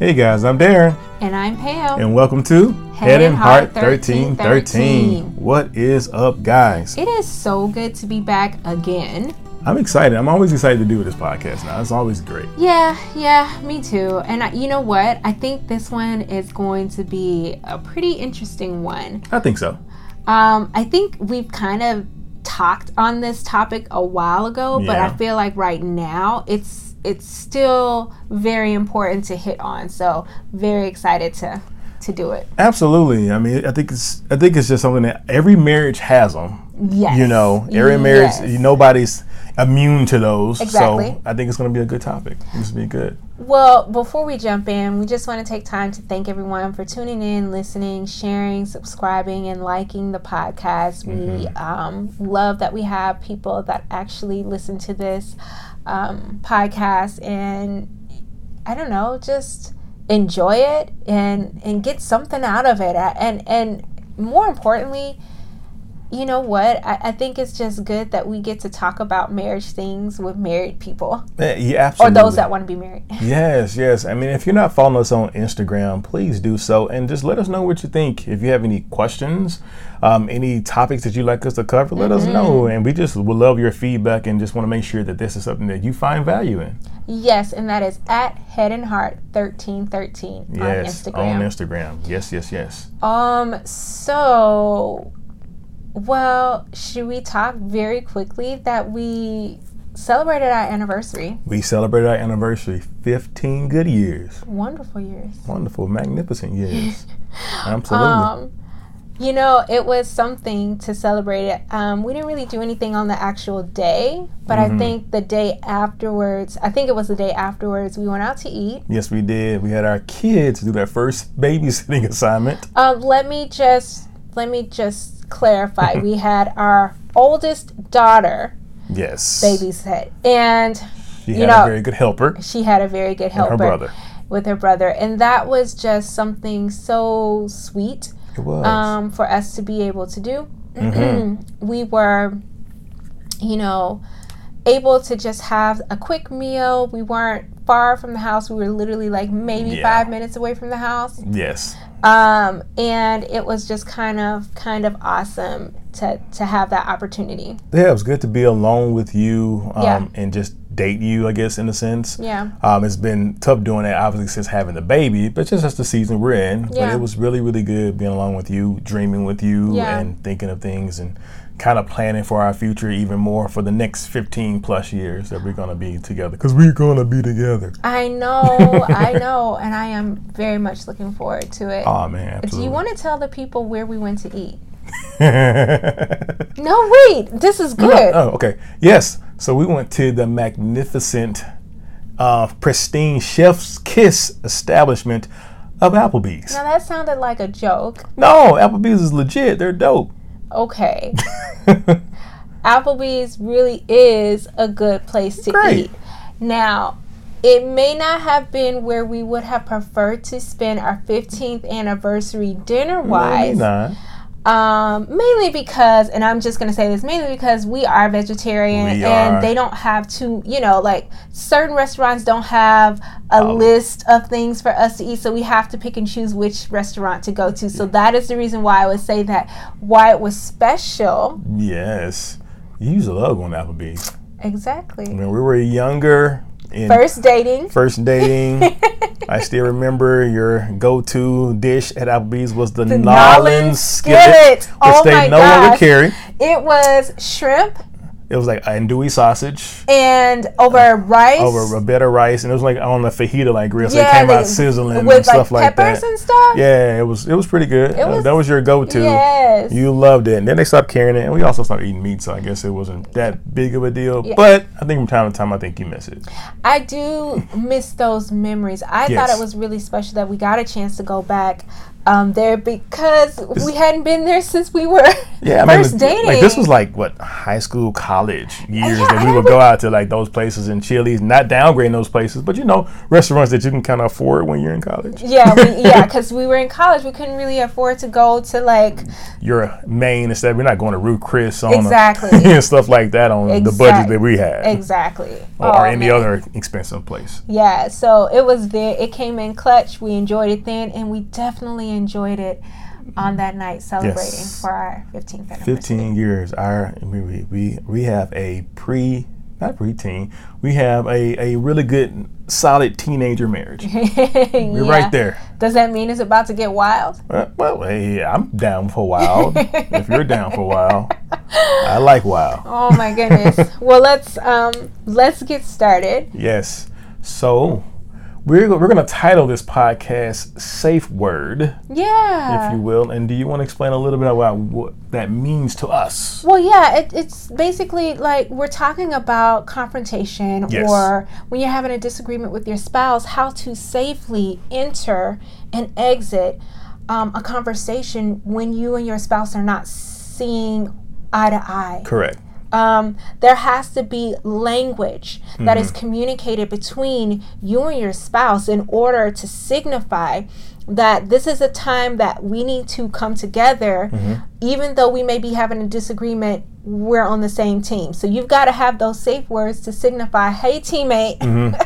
Hey guys, I'm Darren. And I'm Pam. And welcome to Head and Heart 1313. What is up, guys? It is so good to be back again. I'm excited. I'm always excited to do this podcast now. It's always great. Yeah, yeah, me too. And I, you know what? I think this one is going to be a pretty interesting one. I think so. Um, I think we've kind of talked on this topic a while ago, but I feel like right now it's it's still very important to hit on. So very excited to to do it. Absolutely. I mean, I think it's I think it's just something that every marriage has them. Yes. You know, every marriage, Yes. nobody's immune to those. Exactly. So I think it's going to be a good topic. It's going to be good. Well, before we jump in, we just want to take time to thank everyone for tuning in, listening, sharing, subscribing, and liking the podcast. We um, love that we have people that actually listen to this um, podcast and I don't know, just enjoy it and and get something out of it. And and more importantly, you know what? I, I think it's just good that we get to talk about marriage things with married people Yeah, or those that want to be married. Yes, yes. I mean, if you're not following us on Instagram, please do so and just let us know what you think. If you have any questions, um, any topics that you'd like us to cover, let us know. And we just would love your feedback and just want to make sure that this is something that you find value in. Yes, and that is at Head and Heart thirteen thirteen on Instagram. on Instagram. Yes, yes, yes. um. So, well, should we talk very quickly that we celebrated our anniversary? We celebrated our anniversary 15 good years. Wonderful years. Wonderful, magnificent years. Absolutely. Um, you know, it was something to celebrate it. Um, we didn't really do anything on the actual day, but Mm-hmm. I think the day afterwards, I think it was the day afterwards, we went out to eat. yes, we did. We had our kids do their first babysitting assignment. Um, let me just let me just clarify. we had our oldest daughter Yes. babysit, and She you had know- a very good helper. she had a very good And helper her brother. with her brother, and that was just something so sweet It was. um, for us to be able to do. Mm-hmm. we were, you know, able to just have a quick meal. We weren't far from the house. We were literally like maybe Yeah. five minutes away from the house. yes. Um, and it was just kind of kind of awesome to to have that opportunity. Yeah, it was good to be alone with you um, Yeah. and just date you, I guess, in a sense. Yeah. Um, it's been tough doing that, obviously, since having the baby, but just that's the season we're in. But Yeah. it was really, really good being alone with you, dreaming with you, Yeah. and thinking of things and kind of planning for our future even more for the next 15 plus years that we're going to be together. Because we're going to be together. I know, I know, and I am very much looking forward to it. Oh, man. Do you want to tell the people where we went to eat? No, wait, this is good. Oh, okay. Yes. So we went to the magnificent, uh, pristine Chef's Kiss establishment of Applebee's. Now that sounded like a joke. No, Applebee's is legit. They're dope. Okay, Applebee's really is a good place to Great. eat. Now, it may not have been where we would have preferred to spend our 15th anniversary dinner Maybe wise. not. Um, mainly because, and I'm just gonna say this, mainly because we are vegetarian We and are. they don't have to, you know, like certain restaurants don't have a list of things for us to eat, so we have to pick and choose which restaurant to go to. So that is the reason why I would say that why it was special. Yes. You used to love going to Applebee's. Exactly. When we were younger, in First dating. first dating, I still remember your go-to dish at Applebee's was the, The Nolan skillet, skillet. which Oh they no longer carry. It was shrimp It was like andouille sausage and over rice. over a bed of rice, and it was like on the fajita like grill, so it Yeah, came out sizzling with and stuff like like peppers that. and stuff. Yeah, it was it was pretty good. Uh, was- that was your go-to. Yes. You loved it, and then they stopped carrying it, and we also started eating meat, so I guess it wasn't that big of a deal. Yeah. But I think from time to time, I think you miss it. I do miss those memories. I Yes. thought it was really special that we got a chance to go back um, there because we hadn't been there since we were Yeah, I first mean, dating. like this was like what high school, college years Yeah, that we would go out to like those places in Chili's, not downgrading those places, but you know, restaurants that you can kind of afford when you're in college. yeah, we, yeah, because we were in college, we couldn't really afford to go to like Your main instead, we're not going to Ruth Chris on Exactly. and stuff like that on the budget that we had, exactly or Oh, any man. other expensive place. Yeah, so it was there. It came in clutch. We enjoyed it then, and we definitely enjoyed it on that night celebrating Yes. for our 15th anniversary. 15 years. Our we we we, we have a pre not preteen. We have a, a really good solid teenager marriage. We're right there. Does that mean it's about to get wild? Uh, well, hey, I'm down for wild. if you're down for wild, I like wild. Oh my goodness. well, let's um let's get started. Yes. So we're we're gonna title this podcast "Safe Word," Yeah. if you will. And do you want to explain a little bit about what that means to us? Well, yeah, it, it's basically like we're talking about confrontation Yes. or when you're having a disagreement with your spouse, how to safely enter and exit um, a conversation when you and your spouse are not seeing eye to eye. Correct. Um, there has to be language that Mm-hmm. is communicated between you and your spouse in order to signify that this is a time that we need to come together Mm-hmm. even though we may be having a disagreement we're on the same team so you've got to have those safe words to signify hey teammate Mm-hmm.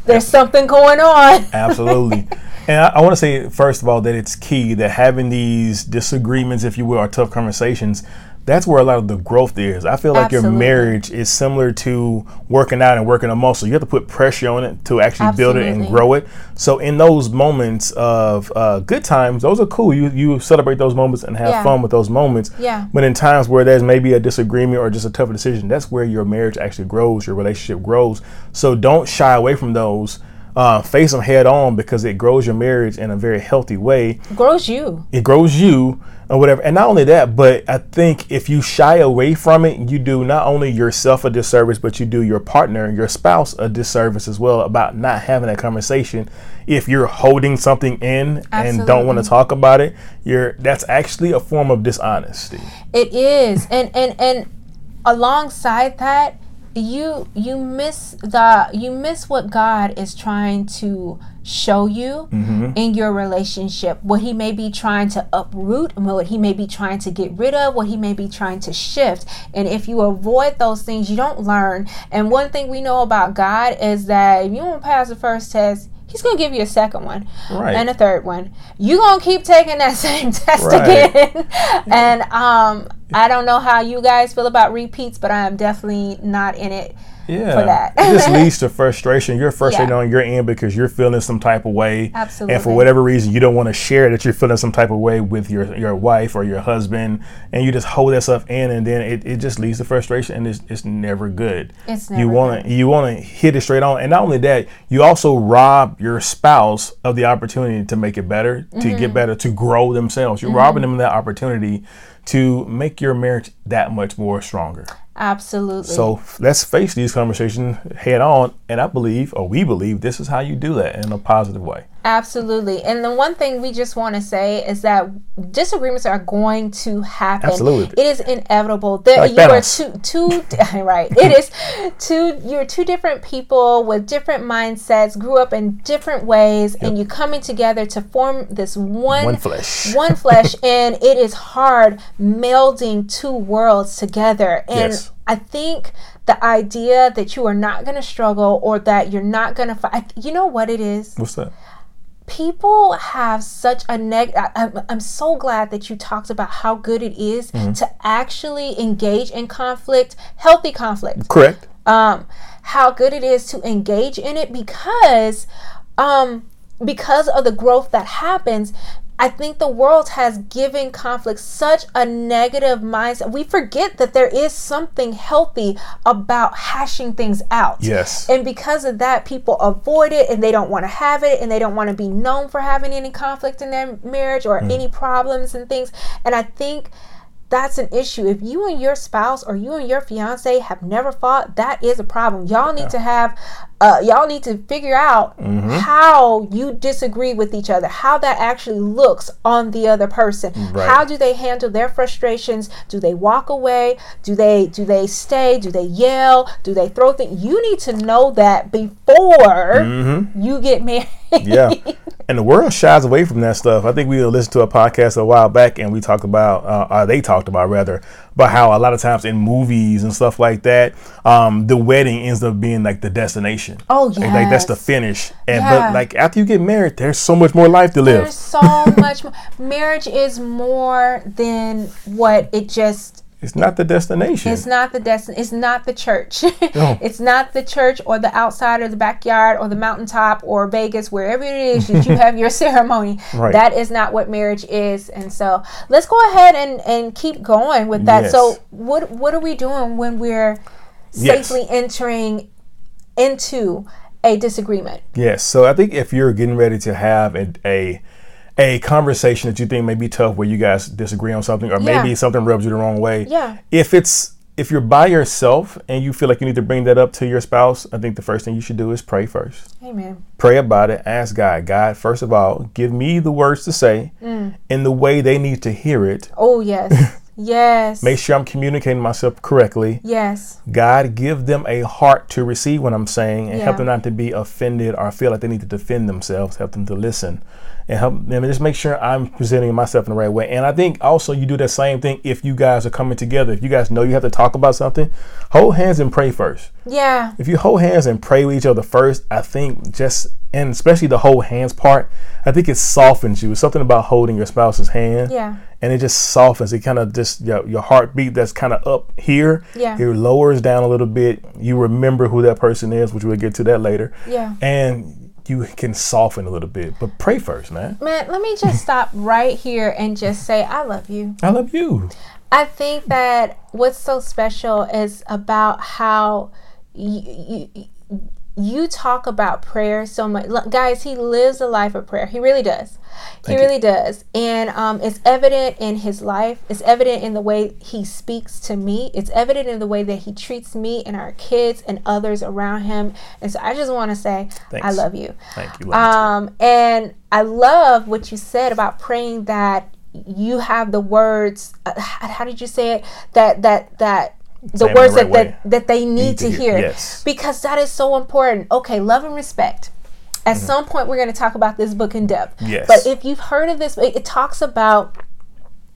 there's something going on Absolutely. and I, I want to say, first of all, that it's key that having these disagreements, if you will, or tough conversations, that's where a lot of the growth is. I feel like your marriage is similar to working out and working a muscle. You have to put pressure on it to actually build it and grow it. So in those moments of uh, good times, those are cool. You you celebrate those moments and have Yeah. fun with those moments. Yeah. But in times where there's maybe a disagreement or just a tougher decision, that's where your marriage actually grows, your relationship grows. So don't shy away from those. Uh, face them head on because it grows your marriage in a very healthy way. grows you It grows you or whatever. And not only that, but I think if you shy away from it, you do not only yourself a disservice, but you do your partner, your spouse, a disservice as well about not having that conversation. If you're holding something in and don't want to talk about it, you're that's actually a form of dishonesty. It is, and and and alongside that, you you miss the you miss what God is trying to show you mm-hmm. in your relationship. What He may be trying to uproot, what He may be trying to get rid of, what He may be trying to shift. And if you avoid those things, you don't learn. And one thing we know about God is that if you don't pass the first test. He's gonna give you a second one Right. and a third one. You gonna keep taking that same test Right. again, and um, I don't know how you guys feel about repeats, but I am definitely not in it. Yeah, for that. it just leads to frustration. You're frustrated Yeah. on your end because you're feeling some type of way, and for whatever reason, you don't want to share that you're feeling some type of way with your your wife or your husband, and you just hold that stuff in, and then it, it just leads to frustration, and it's, it's never good. It's never you want to you want to hit it straight on, and not only that, you also rob your spouse of the opportunity to make it better, to Mm-hmm. get better, to grow themselves. You're robbing them of that opportunity to make your marriage that much more stronger. Absolutely. So let's face these conversations head on. And I believe, or we believe, this is how you do that in a positive way. Absolutely. And the one thing we just want to say is that disagreements are going to happen. Absolutely. It is inevitable. There, Like you are two two right. It is two you're two different people with different mindsets, grew up in different ways, and you coming together to form this one One flesh. one flesh and it is hard melding two worlds together. And Yes. I think the idea that you are not going to struggle or that you're not going to fight, you know what it is? What's that? people have such a neg I, I'm, I'm so glad that you talked about how good it is to actually engage in conflict healthy conflict Correct. um how good it is to engage in it because um because of the growth that happens I think the world has given conflict such a negative mindset. We forget that there is something healthy about hashing things out. Yes. And because of that, people avoid it and they don't want to have it and they don't want to be known for having any conflict in their marriage or mm. any problems and things. And I think that's an issue. If you and your spouse or you and your fiance have never fought, that is a problem. Y'all need to have uh, y'all need to figure out Mm-hmm. how you disagree with each other, how that actually looks on the other person. Right. How do they handle their frustrations? Do they walk away? Do they do they stay? Do they yell? Do they throw things? You need to know that before you get married. Mm-hmm. yeah. And the world shies away from that stuff. I think we listened to a podcast a while back, and we talked about, uh, or they talked about rather, about how a lot of times in movies and stuff like that, um, the wedding ends up being like the destination. Oh, Like, like that's the finish. And Yeah. but like after you get married, there's so much more life to live. There's so much more. Marriage is more than what it just It's not the destination. It's not the destin. It's not the church. No. it's not the church or the outside or the backyard or the mountaintop or Vegas, wherever it is that you have your ceremony. Right. That is not what marriage is. And so let's go ahead and, and keep going with that. Yes. So what what are we doing when we're Yes. safely entering into a disagreement? Yes. So I think if you're getting ready to have a, a a conversation that you think may be tough where you guys disagree on something or Yeah. maybe something rubs you the wrong way. Yeah. If it's if you're by yourself and you feel like you need to bring that up to your spouse, I think the first thing you should do is pray first. Amen. Pray about it. Ask God, God, first of all, give me the words to say Mm. in the way they need to hear it. Oh yes. yes. Make sure I'm communicating myself correctly. yes. God, give them a heart to receive what I'm saying and help them not to be offended or feel like they need to defend themselves. Help them to listen and help them just make sure I'm presenting myself in the right way. And I think also you do that same thing if you guys are coming together. If you guys know you have to talk about something, hold hands and pray first. Yeah. If you hold hands and pray with each other first, I think just and especially the hold hands part, I think it softens you. It's something about holding your spouse's hand Yeah. and it just softens. It kind of just your, your heartbeat that's kind of up here. Yeah. It lowers down a little bit. You remember who that person is, which we'll get to that later. Yeah. And you can soften a little bit, but pray first, man. Man, let me just stop right here and just say I love you. I love you. I think that what's so special is about how you, you, you talk about prayer so much. Guys, he lives a life of prayer. He really does. He Thank you. really does. And um, it's evident in his life. It's evident in the way he speaks to me. It's evident in the way that he treats me and our kids and others around him. And so I just want to say, I love you. Thank you. Love. Um, and I love what you said about praying that you have the words. Uh, how, how did you say it? That that that the it the words right that, that way. that they need, to to, hear, hear. yes. Because that is so important. Okay, love and respect. At some point, we're going to talk about this book in depth. Mm-hmm. Yes. But if you've heard of this, it, it talks about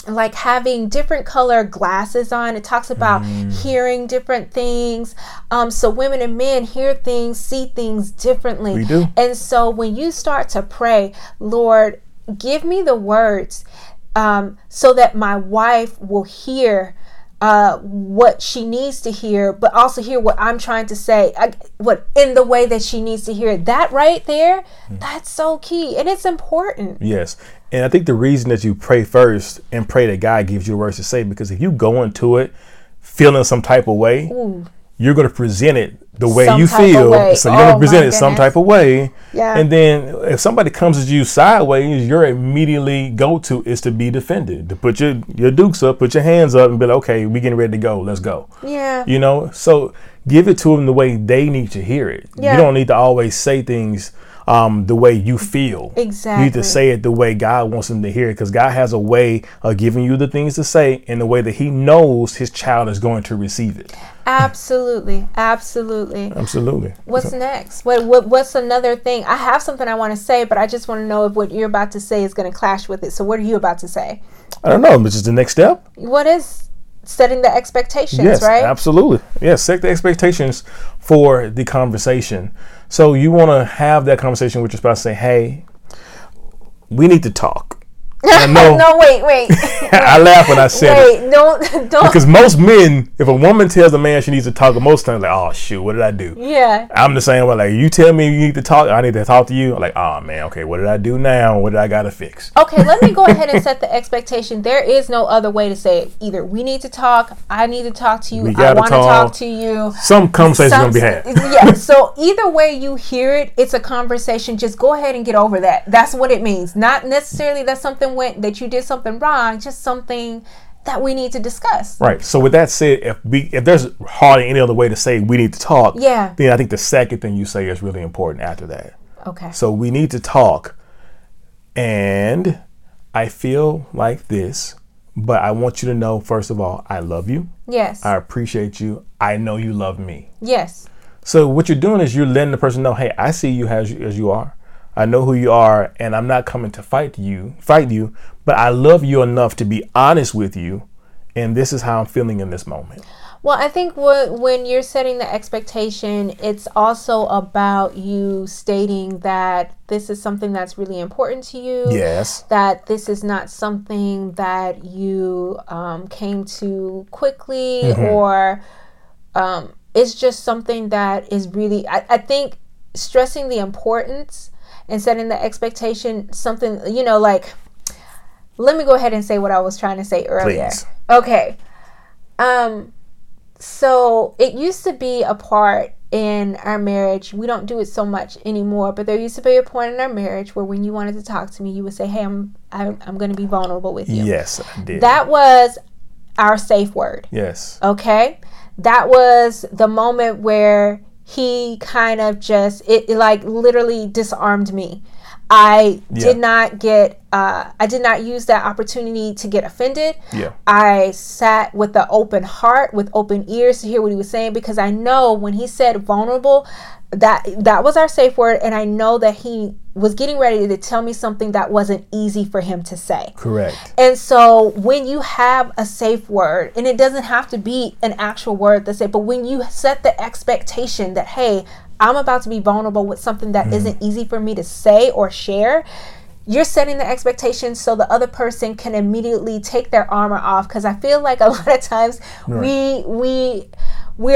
like having different color glasses on. It talks about Mm. hearing different things. Um, so women and men hear things, see things differently. We do. And so when you start to pray, Lord, give me the words um, so that my wife will hear uh, what she needs to hear, but also hear what I'm trying to say, I, what in the way that she needs to hear. it. That right there, Mm. that's so key, and it's important. Yes. And I think the reason that you pray first and pray that God gives you words to say, because if you go into it feeling some type of way, you're going to present it the way Some you feel. way. So you're Oh, to present it some type of way. Yeah. And then if somebody comes at you sideways, your immediately go to is to be defended, to put your, your dukes up, put your hands up, and be like, okay, we getting ready to go. Let's go. Yeah. You know, so give it to them the way they need to hear it. Yeah. You don't need to always say things um, the way you feel. Exactly. You need to say it the way God wants them to hear it because God has a way of giving you the things to say in the way that He knows His child is going to receive it. Absolutely, absolutely. Absolutely. What's next? What, what what's another thing? I have something I want to say, but I just want to know if what you're about to say is going to clash with it. So what are you about to say? I don't know, This is the next step. What is setting the expectations, Yes, right? absolutely. Yes, set the expectations for the conversation. So you want to have that conversation with your spouse. Say, "Hey, we need to talk." I know no, wait, wait, I laugh when I said it. wait. Don't don't. Because most men, if a woman tells a man she needs to talk, most times like, oh shoot, what did I do? yeah, I'm the same way. Like you tell me you need to talk, I need to talk to you. I'm like, oh man, okay, what did I do now? What did I gotta fix? Okay, let me go ahead and set the expectation. There is no other way to say it. Either we need to talk, I need to talk to you, I want to talk. to you. Some conversations Some- gonna be had. yeah, so either way you hear it, it's a conversation. Just go ahead and get over that. That's what it means. Not necessarily that something went that you did something wrong, just something that we need to discuss. Right. So with that said, if we if there's hardly any other way to say we need to talk, Yeah. then I think the second thing you say is really important after that. Okay. So we need to talk. And I feel like this, but I want you to know first of all, I love you. yes. I appreciate you. I know you love me. yes. So what you're doing is you're letting the person know, hey, I see you as you, as you are. I know who you are, and I'm not coming to fight you, fight you, but I love you enough to be honest with you, and this is how I'm feeling in this moment. Well, I think what, when you're setting the expectation, it's also about you stating that this is something that's really important to you. Yes. That this is not something that you um, came to quickly Mm-hmm. or um, it's just something that is really, I, I think stressing the importance and setting the expectation, something, you know, like, let me go ahead and say what I was trying to say earlier. Please. Okay. Um, so it used to be a part in our marriage. We don't do it so much anymore, but there used to be a point in our marriage where when you wanted to talk to me, you would say, "Hey, I'm I'm, I'm going to be vulnerable with you." Yes, I did. That was our safe word. yes. Okay? That was the moment where he kind of just it, it like literally disarmed me. I did not get uh I did not use that opportunity to get offended. Yeah. I sat with an open heart, with open ears to hear what he was saying because I know when he said vulnerable, that that was our safe word and I know that he was getting ready to tell me something that wasn't easy for him to say. Correct. And so when you have a safe word, and it doesn't have to be an actual word to say, but when you set the expectation that, hey, I'm about to be vulnerable with something that mm-hmm. not easy for me to say or share, you're setting the expectation so the other person can immediately take their armor off. Because I feel like a lot of times we we we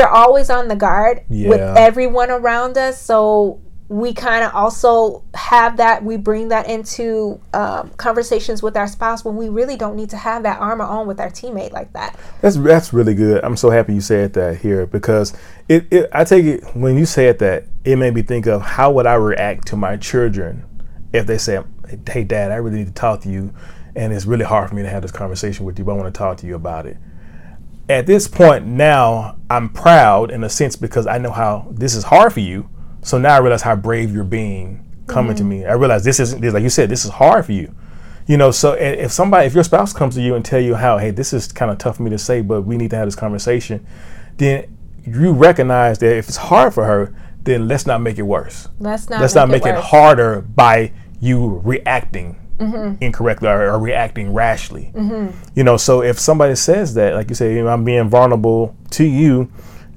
are always on the guard with everyone around us. So we kind of also have that we bring that into um, conversations with our spouse when we really don't need to have that armor on with our teammate like that That's that's really good. I'm so happy you said that here because it, it I take it when you said that it made me think of how would I react to my children if they say, "Hey, Dad, I really need to talk to you, and it's really hard for me to have this conversation with you, but I want to talk to you about it." At this point now, I'm proud in a sense because I know how this is hard for you. So now I realize how brave you're being coming to mm-hmm. me. I realize this isn't this, like you said, this is hard for you. You know, so if somebody, if your spouse comes to you and tell you how, hey, this is kind of tough for me to say, but we need to have this conversation, then you recognize that if it's hard for her, then let's not make it worse. let's not let's make not make it, worse. harder by you reacting Mm-hmm. incorrectly or, or reacting rashly. You know, so if somebody says that, like you say, you know, I'm being vulnerable to you,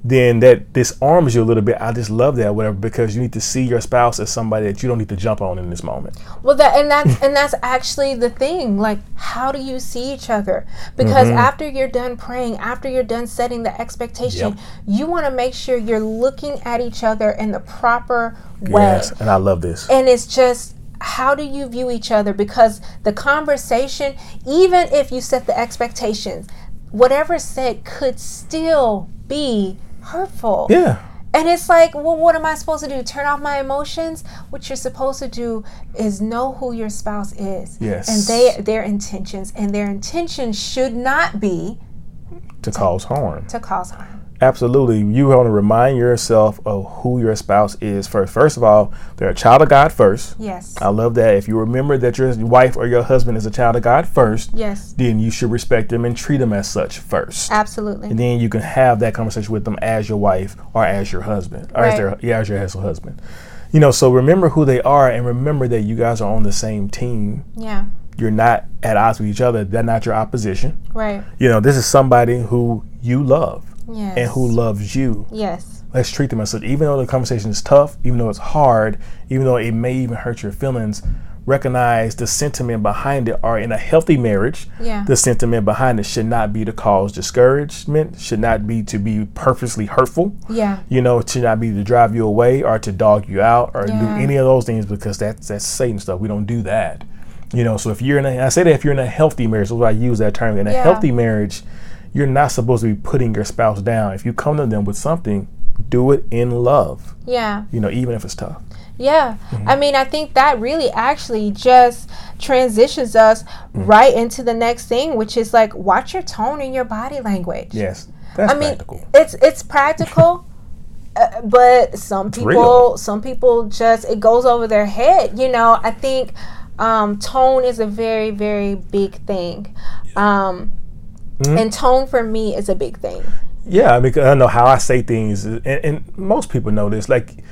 then that disarms you a little bit. I just love that, whatever, because you need to see your spouse as somebody that you don't need to jump on in this moment. Well, that and that's and that's actually the thing. Like, how do you see each other? Because Mm-hmm. after you're done praying, after you're done setting the expectation, Yep. you want to make sure you're looking at each other in the proper way. Yes, and I love this. And it's just how do you view each other? Because the conversation, even if you set the expectations, whatever said could still be hurtful. Yeah. And it's like, well, what am I supposed to do? Turn off my emotions? What you're supposed to do is know who your spouse is. Yes. And they their intentions. And their intentions should not be To cause harm. to cause harm. Absolutely. You want to remind yourself of who your spouse is first. First of all, they're a child of God first. Yes. I love that. If you remember that your wife or your husband is a child of God first, Yes. then you should respect them and treat them as such first. Absolutely. And then you can have that conversation with them as your wife or as your husband, or as Right. their yeah, as your husband. You know, so remember who they are, and remember that you guys are on the same team. Yeah. You're not at odds with each other. They're not your opposition. Right. You know, this is somebody who you love Yes. and who loves you. Yes. Let's treat them as such. Even though the conversation is tough, even though it's hard, even though it may even hurt your feelings, recognize the sentiment behind it. Are in a healthy marriage, Yeah. the sentiment behind it should not be to cause discouragement, should not be to be purposely hurtful. Yeah. You know, it should not be to drive you away or to dog you out or do any of those things because that's that's Satan stuff. We don't do that. You know, so if you're in a, I say that if you're in a healthy marriage, that's why I use that term. In a Yeah. healthy marriage, you're not supposed to be putting your spouse down. If you come to them with something, do it in love. Yeah. You know, even if it's tough. Yeah. Mm-hmm. I mean, I think that really actually just transitions us mm-hmm. right into the next thing, which is like watch your tone and your body language. Yes. That's I mean, practical. it's it's practical. uh, but some people some people just it goes over their head you know i think um, tone is a very very big thing um, mm-hmm. and tone for me is a big thing yeah because i know how i say things and, and most people know this like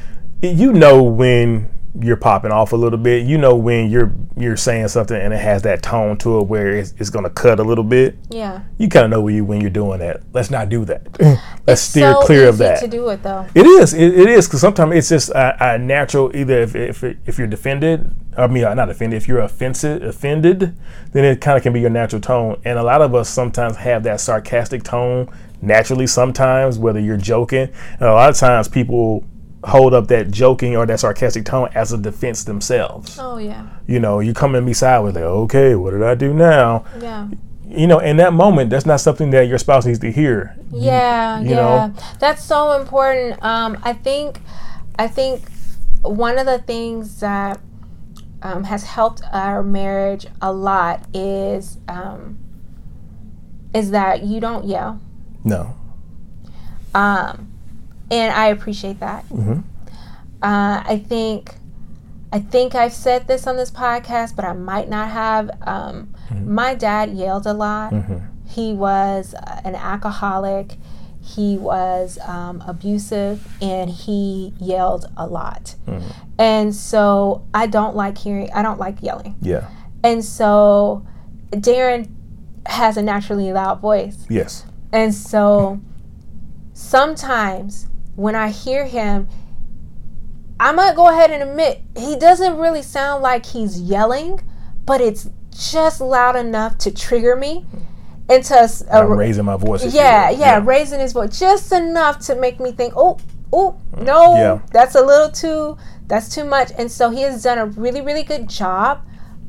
you know when you're popping off a little bit. You know when you're you're saying something and it has that tone to it where it's, it's going to cut a little bit. Yeah. You kind of know when you when you're doing that. Let's not do that. Let's it's steer so clear of that. To do it though. It is. It, it is because sometimes it's just a, a, natural. Either if if if you're defended, I mean uh, not offended. If you're offensive offended, then it kind of can be your natural tone. And a lot of us sometimes have that sarcastic tone naturally. Sometimes whether you're joking, and a lot of times people hold up that joking or that sarcastic tone as a defense themselves. Oh yeah. You know, you come at me sideways like, okay, what did I do now? Yeah. You know, in that moment, that's not something that your spouse needs to hear. Yeah, you, you yeah. Know? That's so important. Um, I think, I think one of the things that um, has helped our marriage a lot is um, is that you don't yell. No. Um, and I appreciate that. Mm-hmm. Uh, I think I think I've said this on this podcast, but I might not have. Um, mm-hmm. My dad yelled a lot. Mm-hmm. He was an alcoholic. He was um, abusive, and he yelled a lot. Mm-hmm. And so I don't like hearing. I don't like yelling. Yeah. And so Darren has a naturally loud voice. Yes. And so sometimes when I hear him, I might go ahead and admit he doesn't really sound like he's yelling, but it's just loud enough to trigger me into a, a raising my voice. Yeah, yeah, yeah, raising his voice just enough to make me think, oh, oh, no, yeah. that's a little too, that's too much. And so he has done a really, really good job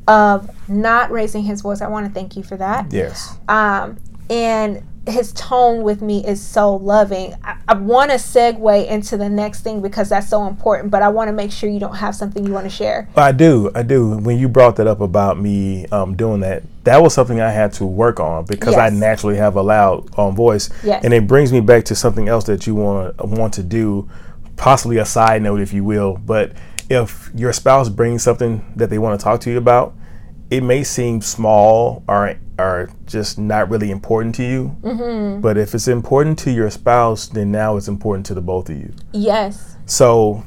of not raising his voice. I want to thank you for that. Yes. Um, and his tone with me is so loving. I, I want to segue into the next thing because that's so important, but I want to make sure you don't have something you want to share. I do. I do. When you brought that up about me um, doing that, that was something I had to work on because yes. I naturally have a loud um, voice. Yes. And it brings me back to something else that you want want to do, possibly a side note, if you will. But if your spouse brings something that they want to talk to you about, it may seem small or are just not really important to you. Mm-hmm. But if it's important to your spouse, then now it's important to the both of you. Yes. So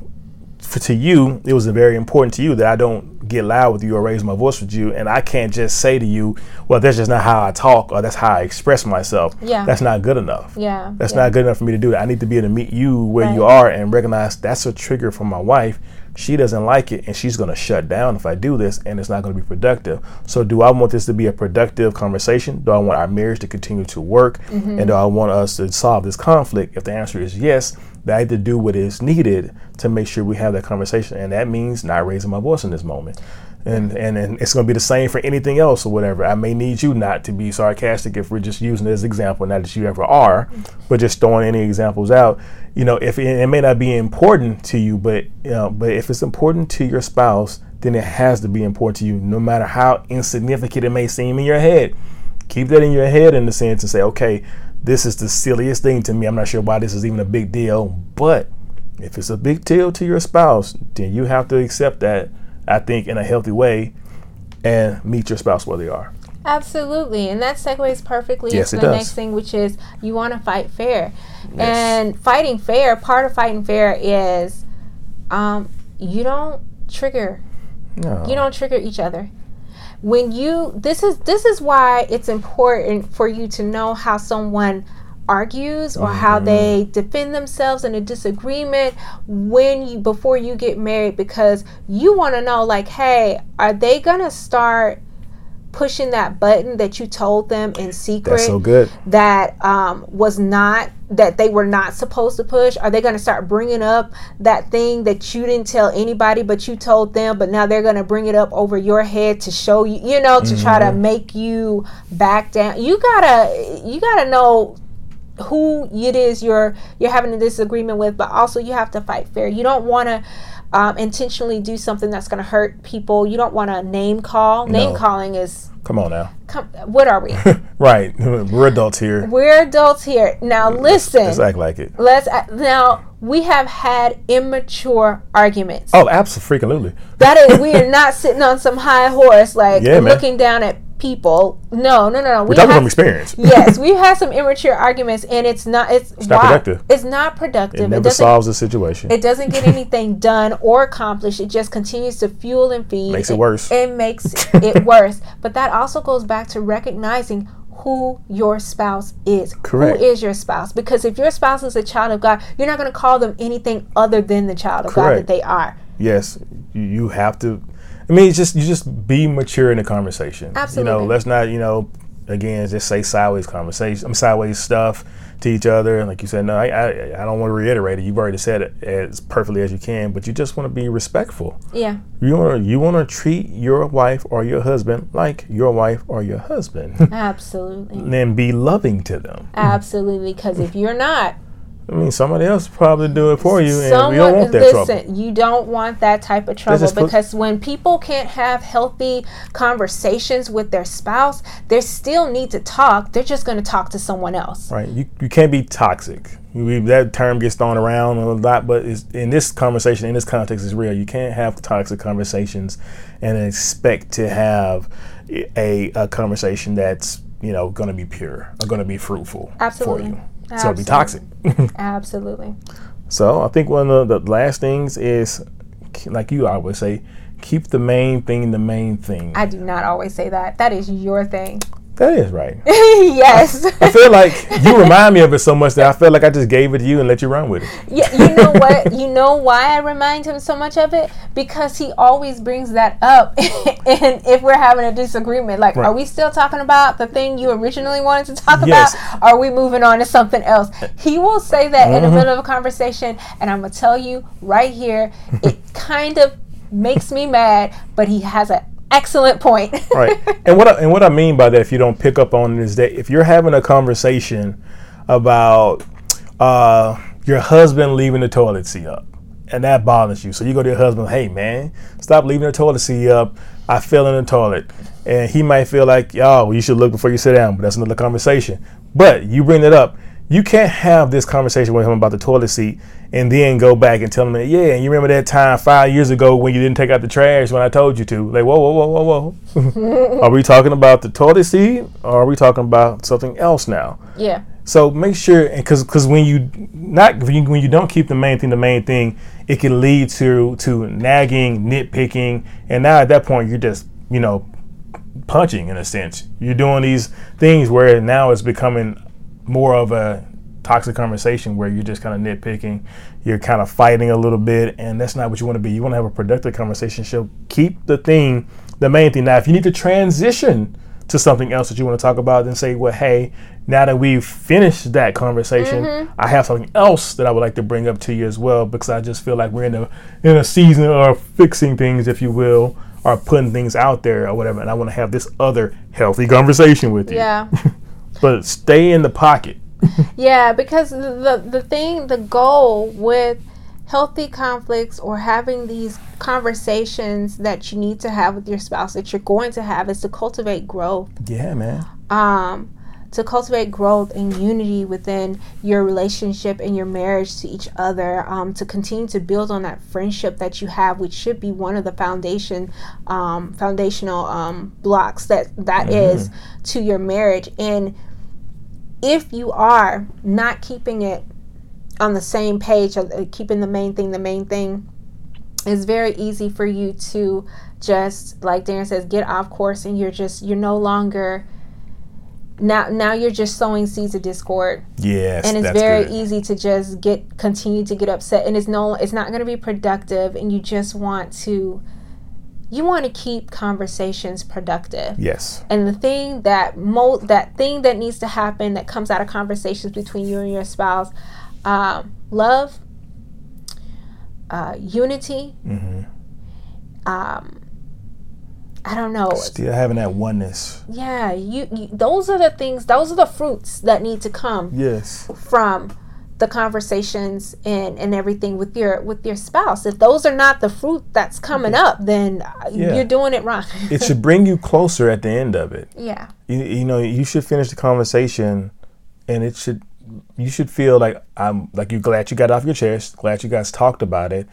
for, to you, it was very important to you that I don't get loud with you or raise my voice with you. And I can't just say to you, well, that's just not how I talk or that's how I express myself. Yeah. That's not good enough. Yeah. That's yeah. not good enough for me to do that. I need to be able to meet you where right. you are and recognize that's a trigger for my wife she doesn't like it and she's going to shut down if I do this and it's not going to be productive. So, do I want this to be a productive conversation? Do I want our marriage to continue to work? Mm-hmm. And do I want us to solve this conflict? If the answer is yes, then I have to do what is needed to make sure we have that conversation. And that means not raising my voice in this moment. And, and, and it's going to be the same for anything else or whatever. I may need you not to be sarcastic if we're just using it as example, not that you ever are, but just throwing any examples out you know, if it, it, may not be important to you, but you know, but if it's important to your spouse, then it has to be important to you, no matter how insignificant it may seem in your head. Keep that in your head in the sense and say, okay, this is the silliest thing to me. I'm not sure why this is even a big deal, but if it's a big deal to your spouse, then you have to accept that. I think in a healthy way, and meet your spouse where they are. Absolutely, and that segues perfectly yes, into the does. next thing, which is you want to fight fair. Yes. And fighting fair, part of fighting fair is um, you don't trigger. No. You don't trigger each other. When you this is this is why it's important for you to know how someone argues or mm-hmm. how they defend themselves in a disagreement when you before you get married because you want to know like hey are they to start pushing that button that you told them in secret That's so good. that um, was not that they were not supposed to push are they going to start bringing up that thing that you didn't tell anybody but you told them but now they're going to bring it up over your head to show you you know to mm-hmm. try to mm-hmm. make you back down you gotta you gotta know who it is you're you're having a disagreement with but also you have to fight fair you don't want to um, intentionally do something that's going to hurt people. You don't want to name call. Name No. calling is Come on now. come. What are we? right. We're adults here. We're adults here. Now listen. Let's act like it. Let's act- now we have had immature arguments. Oh, absolutely. That is, we are not sitting on some high horse like Yeah, looking down at people. No, no, no, no. We're We talking from experience. yes, we've had some immature arguments, and it's not. It's, it's not productive. It's not productive. It never doesn't. solves the situation. It doesn't get anything done or accomplished. It just continues to fuel and feed. Makes it worse. It makes it worse. But that also goes back to recognizing who your spouse is. Correct. Who is your spouse? Because if your spouse is a child of God, you're not going to call them anything other than the child of God that they are. yes, you- you have to. I mean, it's just you just be mature in the conversation. Absolutely. You know, let's not you know again just say sideways conversation, sideways stuff to each other. And like you said, no, I I, I don't want to reiterate it. You've already said it as perfectly as you can, but you just want to be respectful. Yeah. You want to you want to treat your wife or your husband like your wife or your husband, Absolutely. and then be loving to them. Absolutely. Because if you're not, I mean, somebody else probably do it for you, and we don't want that listen, trouble. you don't want that type of trouble because when people can't have healthy conversations with their spouse, they still need to talk. They're just going to talk to someone else. Right. You, you can't be toxic. We, that term gets thrown around a lot, but in this conversation, in this context, is real. You can't have toxic conversations and expect to have a, a conversation that's you know going to be pure or going to be fruitful Absolutely. for you. So it'll be toxic. Absolutely. so I think one of the last things is, like you always say, keep the main thing the main thing. I do not always say that. That is your thing. That is right. yes. I feel like you remind me of it so much that I feel like I just gave it to you and let you run with it. Yeah, you know what? You know why I remind him so much of it? Because he always brings that up. and if we're having a disagreement, like, Right. are we still talking about the thing you originally wanted to talk Yes. about? Are we moving on to something else? He will say that in the Mm-hmm. middle of a conversation, and I'm gonna tell you right here, it kind of makes me mad, but he has an excellent point. right. And what I, and what I mean by that, if you don't pick up on it, is that if you're having a conversation about uh, your husband leaving the toilet seat up, and that bothers you, so you go to your husband, hey man, stop leaving the toilet seat up. I fell in the toilet, and he might feel like, oh, you should look before you sit down, but that's another conversation. But you bring it up. You can't have this conversation with him about the toilet seat and then go back and tell him, that, yeah, and you remember that time five years ago when you didn't take out the trash when I told you to? Like, whoa, whoa, whoa, whoa, whoa. are we talking about the toilet seat or are we talking about something else now? yeah. So make sure, because because when you not when you, when you don't keep the main thing the main thing, it can lead to to nagging, nitpicking, and now at that point you're just you know punching in a sense. You're doing these things where now it's becoming more of a toxic conversation where you're just kind of nitpicking, you're kind of fighting a little bit, and that's not what you want to be. You want to have a productive conversation. So keep the thing, the main thing. Now, if you need to transition to something else that you want to talk about, then say, well, hey, now that we've finished that conversation, mm-hmm. I have something else that I would like to bring up to you as well because I just feel like we're in a in a season of fixing things, if you will, or putting things out there or whatever, and I want to have this other healthy conversation with you. Yeah. But stay in the pocket. Yeah, because the, the thing, the goal with healthy conflicts or having these conversations that you need to have with your spouse that you're going to have is to cultivate growth. Yeah, man. Um, to cultivate growth and unity within your relationship and your marriage to each other. Um, to continue to build on that friendship that you have, which should be one of the foundation, um, foundational um, blocks that that is to your marriage. And if you are not keeping it on the same page, uh, keeping the main thing the main thing, it's very easy for you to just, like Darren says, get off course, and you're just you're no longer. Now, now you're just sowing seeds of discord, Yes, and it's very good. easy to just get continue to get upset, and it's no, it's not going to be productive, and you just want to, you want to keep conversations productive. Yes. And the thing that mo that thing that needs to happen that comes out of conversations between you and your spouse, um, love, uh, unity. hmm Um, I don't know. Still having that oneness. Yeah, you, you. Those are the things. Those are the fruits that need to come Yes. from the conversations and, and everything with your with your spouse. If those are not the fruit that's coming up, then yeah. you're doing it wrong. it should bring you closer at the end of it. Yeah. You, you know, you should finish the conversation and it should you should feel like I'm like you're glad you got off your chest, glad you guys talked about it,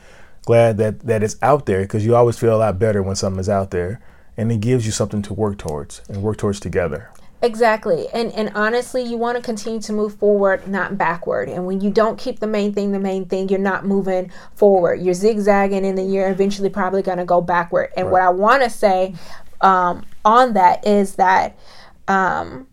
glad that that it's out there because you always feel a lot better when something is out there and it gives you something to work towards and work towards together. Exactly. And and honestly, you want to continue to move forward, not backward. And when you don't keep the main thing the main thing, you're not moving forward. You're zigzagging and then you're eventually probably going to go backward. And right. what I want to say um, on that is that um,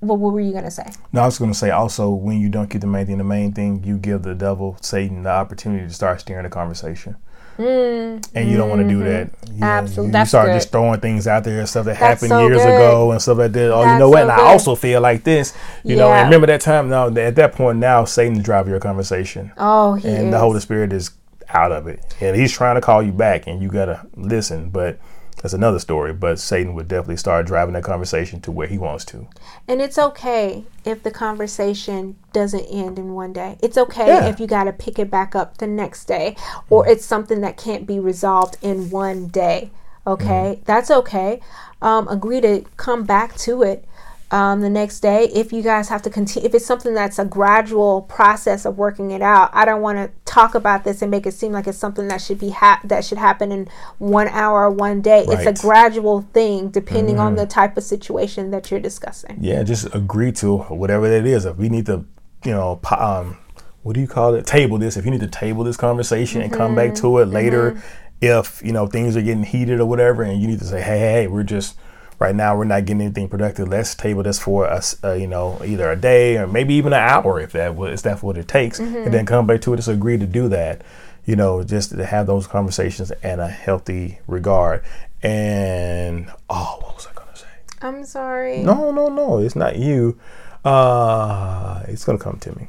well, what were you gonna say? No, I was gonna say also when you don't keep the main thing the main thing, you give the devil, Satan, the opportunity to start steering the conversation. Mm, and you don't want to do that. You Absolutely, know, you, you start good. just throwing things out there, and stuff that That's happened so years good. ago, and stuff like that. Oh, That's you know what? So and I also feel like this. You yeah. know, and remember that time? Now, at that point, now Satan drive your conversation. Oh, and is. the Holy Spirit is out of it, and he's trying to call you back, and you gotta listen, but that's another story, but Satan would definitely start driving that conversation to where he wants to. And it's okay if the conversation doesn't end in one day. It's okay yeah. if you got to pick it back up the next day or mm. it's something that can't be resolved in one day. Okay? Mm. That's okay. Um, agree to come back to it um, the next day if you guys have to continue if it's something that's a gradual process of working it out i don't want to talk about this and make it seem like it's something that should be ha- that should happen in one hour or one day right. it's a gradual thing depending mm-hmm. on the type of situation that you're discussing yeah just agree to whatever it is if we need to you know um, what do you call it table this if you need to table this conversation mm-hmm. and come back to it later mm-hmm. if you know things are getting heated or whatever and you need to say hey hey we're just right now we're not getting anything productive. Let's table this for us, uh, you know, either a day or maybe even an hour if that is that what it takes, mm-hmm. and then come back to it. Just agree to do that, you know, just to have those conversations in a healthy regard. And oh, what was I gonna say? I'm sorry. No, no, no, it's not you. Uh, it's gonna come to me.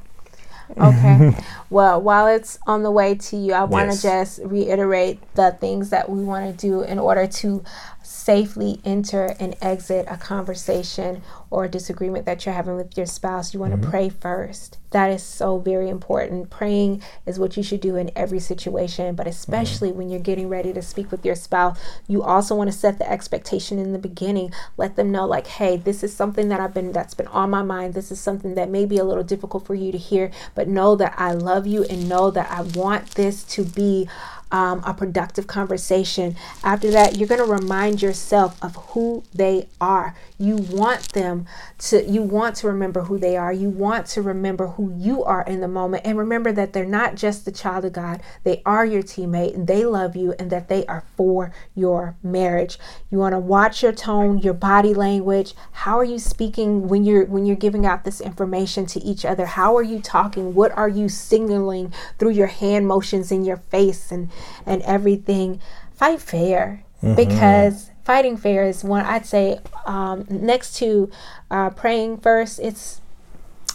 Okay. well, while it's on the way to you, I want to yes. just reiterate the things that we want to do in order to safely enter and exit a conversation or a disagreement that you're having with your spouse, you want mm-hmm. to pray first. That is so very important. Praying is what you should do in every situation, but especially mm-hmm. when you're getting ready to speak with your spouse, you also want to set the expectation in the beginning. Let them know like, "Hey, this is something that I've been that's been on my mind. This is something that may be a little difficult for you to hear, but know that I love you and know that I want this to be um, a productive conversation. After that, you're going to remind yourself of who they are. You want them to, you want to remember who they are. You want to remember who you are in the moment. And remember that they're not just the child of God, they are your teammate and they love you and that they are for your marriage. You want to watch your tone, your body language. How are you speaking when you're when you're giving out this information to each other? How are you talking? What are you signaling through your hand motions in your face and and everything? Fight fair mm-hmm. because fighting fair is one I'd say um, next to uh, praying first. It's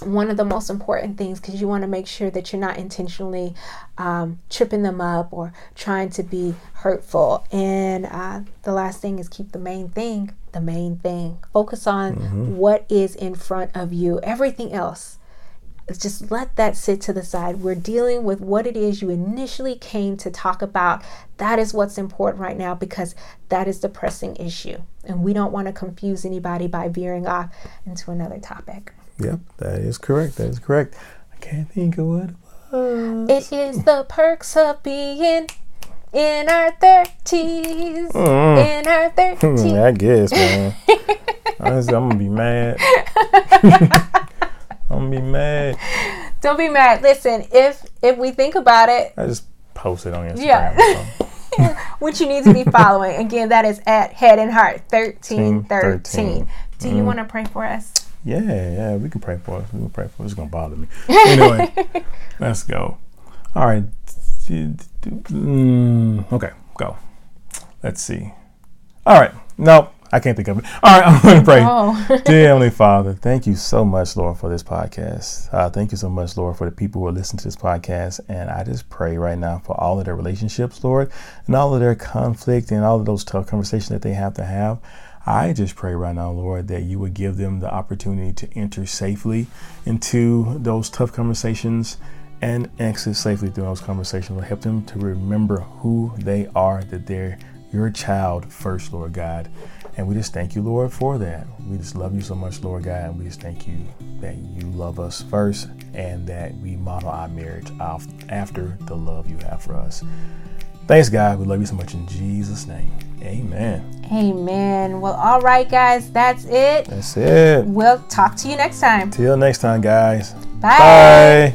one of the most important things because you want to make sure that you're not intentionally um, tripping them up or trying to be hurtful. And uh, the last thing is keep the main thing the main thing. Focus on mm-hmm. what is in front of you. Everything else just let that sit to the side. We're dealing with what it is you initially came to talk about. That is what's important right now because that is the pressing issue. And we don't want to confuse anybody by veering off into another topic. Yep, that is correct. That is correct. I can't think of what it was. It is the perks of being in our 30s. Mm. In our 30s. I guess, man. I'm going to be mad. Gonna be mad. Don't be mad. Listen, if if we think about it, I just post it on Instagram. Yeah. Which you need to be following. Again, that is at Head and Heart 1313. Do you mm. want to pray for us? Yeah, yeah, we can pray for us. We can pray for us. It's gonna bother me. Anyway, let's go. All right. Mm, okay, go. Let's see. All right. Nope. I can't think of it. All right, I'm going to pray. Oh. Dear Heavenly Father, thank you so much, Lord, for this podcast. Uh, thank you so much, Lord, for the people who are listening to this podcast. And I just pray right now for all of their relationships, Lord, and all of their conflict and all of those tough conversations that they have to have. I just pray right now, Lord, that you would give them the opportunity to enter safely into those tough conversations and exit safely through those conversations. Lord, help them to remember who they are, that they're your child first, Lord God. And we just thank you, Lord, for that. We just love you so much, Lord God. And we just thank you that you love us first and that we model our marriage after the love you have for us. Thanks, God. We love you so much in Jesus' name. Amen. Amen. Well, all right, guys, that's it. That's it. We'll talk to you next time. Till next time, guys. Bye. Bye.